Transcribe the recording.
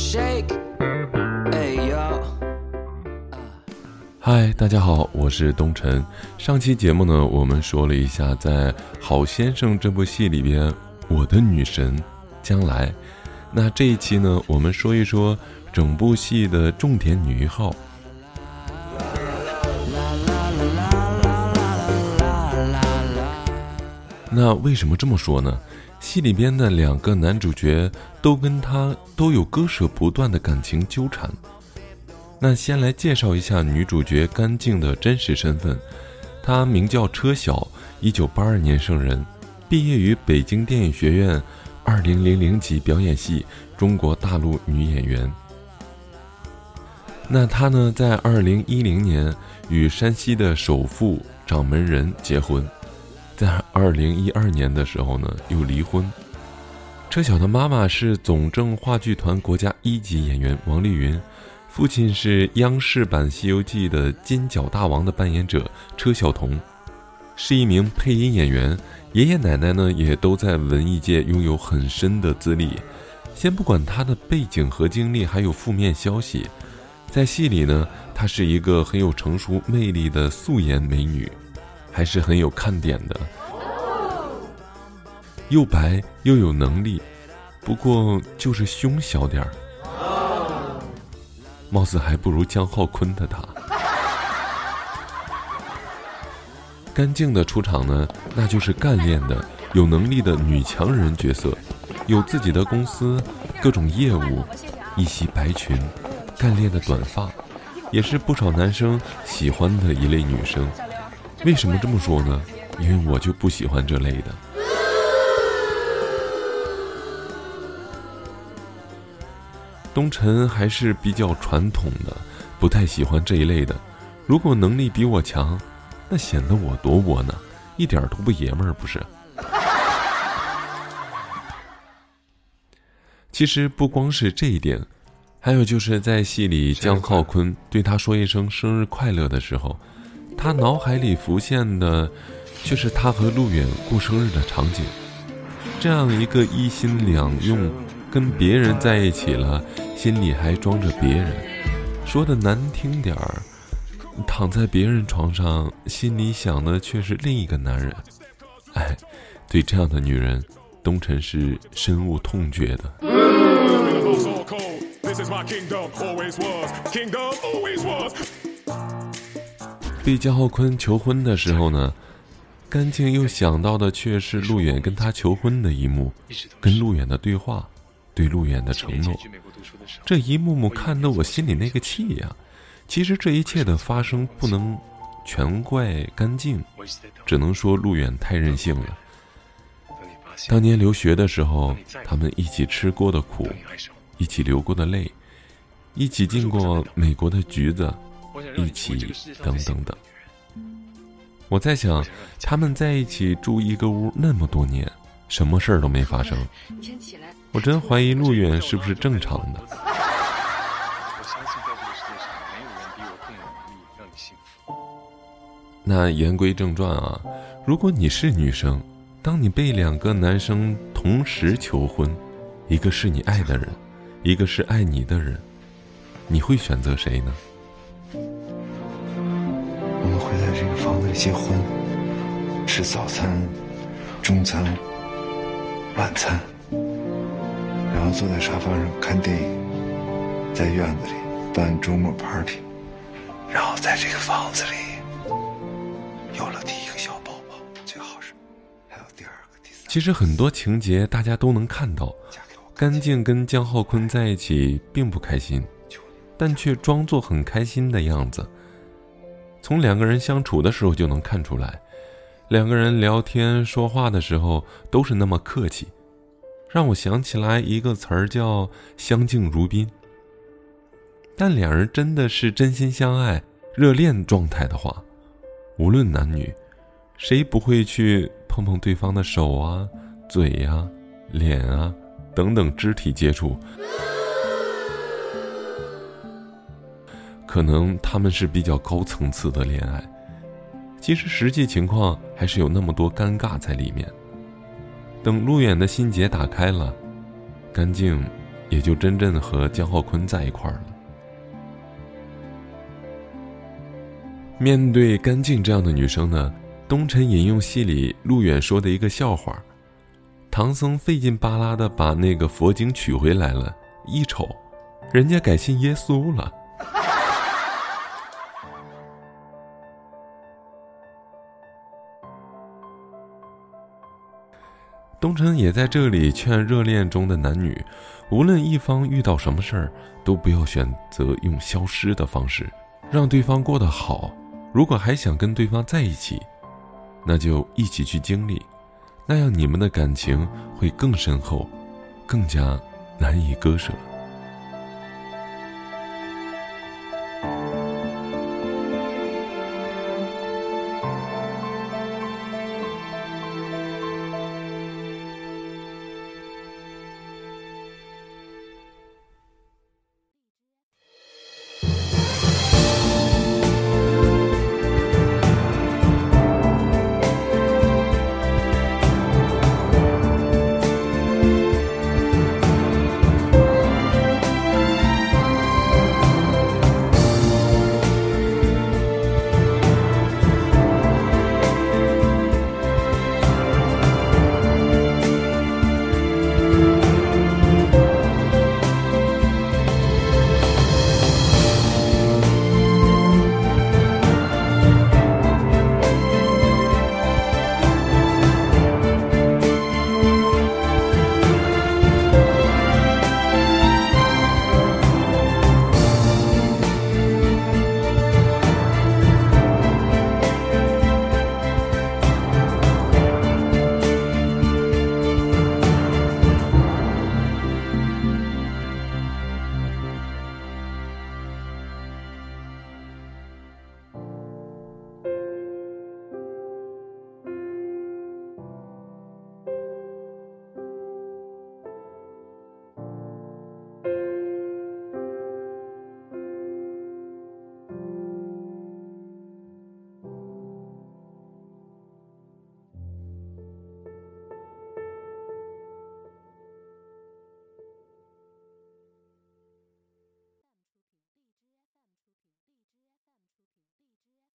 shake。哎呦嗨，大家好，我是东晨。上期节目呢，我们说了一下在《好先生》这部戏里边，我的女神将来。那这一期呢，我们说一说整部戏的重点女一号。那为什么这么说呢？戏里边的两个男主角都跟他都有割舍不断的感情纠缠。那先来介绍一下女主角甘静的真实身份，她名叫车晓，一九八二年生人，毕业于北京电影学院，二零零零级表演系，中国大陆女演员。那她呢，在二零一零年与山西的首富掌门人结婚。二零一二年的时候呢，又离婚。车晓的妈妈是总政话剧团国家一级演员王丽云，父亲是央视版《西游记》的金角大王的扮演者车晓彤，是一名配音演员。爷爷奶奶呢，也都在文艺界拥有很深的资历。先不管她的背景和经历，还有负面消息，在戏里呢，她是一个很有成熟魅力的素颜美女。还是很有看点的，又白又有能力，不过就是胸小点儿，貌似还不如姜浩坤的他。干净的出场呢，那就是干练的、有能力的女强人角色，有自己的公司，各种业务，一袭白裙，干练的短发，也是不少男生喜欢的一类女生。为什么这么说呢？因为我就不喜欢这类的。东辰还是比较传统的，不太喜欢这一类的。如果能力比我强，那显得我多窝囊，一点都不爷们儿，不是？其实不光是这一点，还有就是在戏里，姜浩坤对他说一声生日快乐的时候。他脑海里浮现的，却是他和陆远过生日的场景。这样一个一心两用，跟别人在一起了，心里还装着别人。说的难听点儿，躺在别人床上，心里想的却是另一个男人。哎，对这样的女人，东辰是深恶痛绝的。被姜浩坤求婚的时候呢，甘静又想到的却是陆远跟他求婚的一幕，跟陆远的对话，对陆远的承诺，这一幕幕看得我心里那个气呀！其实这一切的发生不能全怪干净，只能说陆远太任性了。当年留学的时候，他们一起吃过的苦，一起流过的泪，一起进过美国的橘子。一起等等等，我在想，他们在一起住一个屋那么多年，什么事儿都没发生。你先起来我真怀疑陆远是不是正常的。我相信在这个世界上，没有人比我更有能力让你幸福那言归正传啊，如果你是女生，当你被两个男生同时求婚，一个是你爱的人，一个是爱你的人，你会选择谁呢？我们会在这个房子里结婚，吃早餐、中餐、晚餐，后坐在沙发上看电影，在院子里办周末 party，然后在这个房子里有了第一个小宝宝，最好是还有第二个、第三。其实很多情节大家都能看到，干净跟江浩坤在一起并不开心，但却装作很开心的样子。从两个人相处的时候就能看出来，两个人聊天说话的时候都是那么客气，让我想起来一个词儿叫“相敬如宾”。但两人真的是真心相爱、热恋状态的话，无论男女，谁不会去碰碰对方的手啊、嘴呀、脸啊等等肢体接触？可能他们是比较高层次的恋爱，其实实际情况还是有那么多尴尬在里面。等陆远的心结打开了，干净也就真正和江浩坤在一块儿了。面对干净这样的女生呢，东辰引用戏里陆远说的一个笑话：唐僧费劲巴拉的把那个佛经取回来了，一瞅，人家改信耶稣了。东城也在这里劝热恋中的男女，无论一方遇到什么事儿，都不要选择用消失的方式，让对方过得好。如果还想跟对方在一起，那就一起去经历，那样你们的感情会更深厚，更加难以割舍。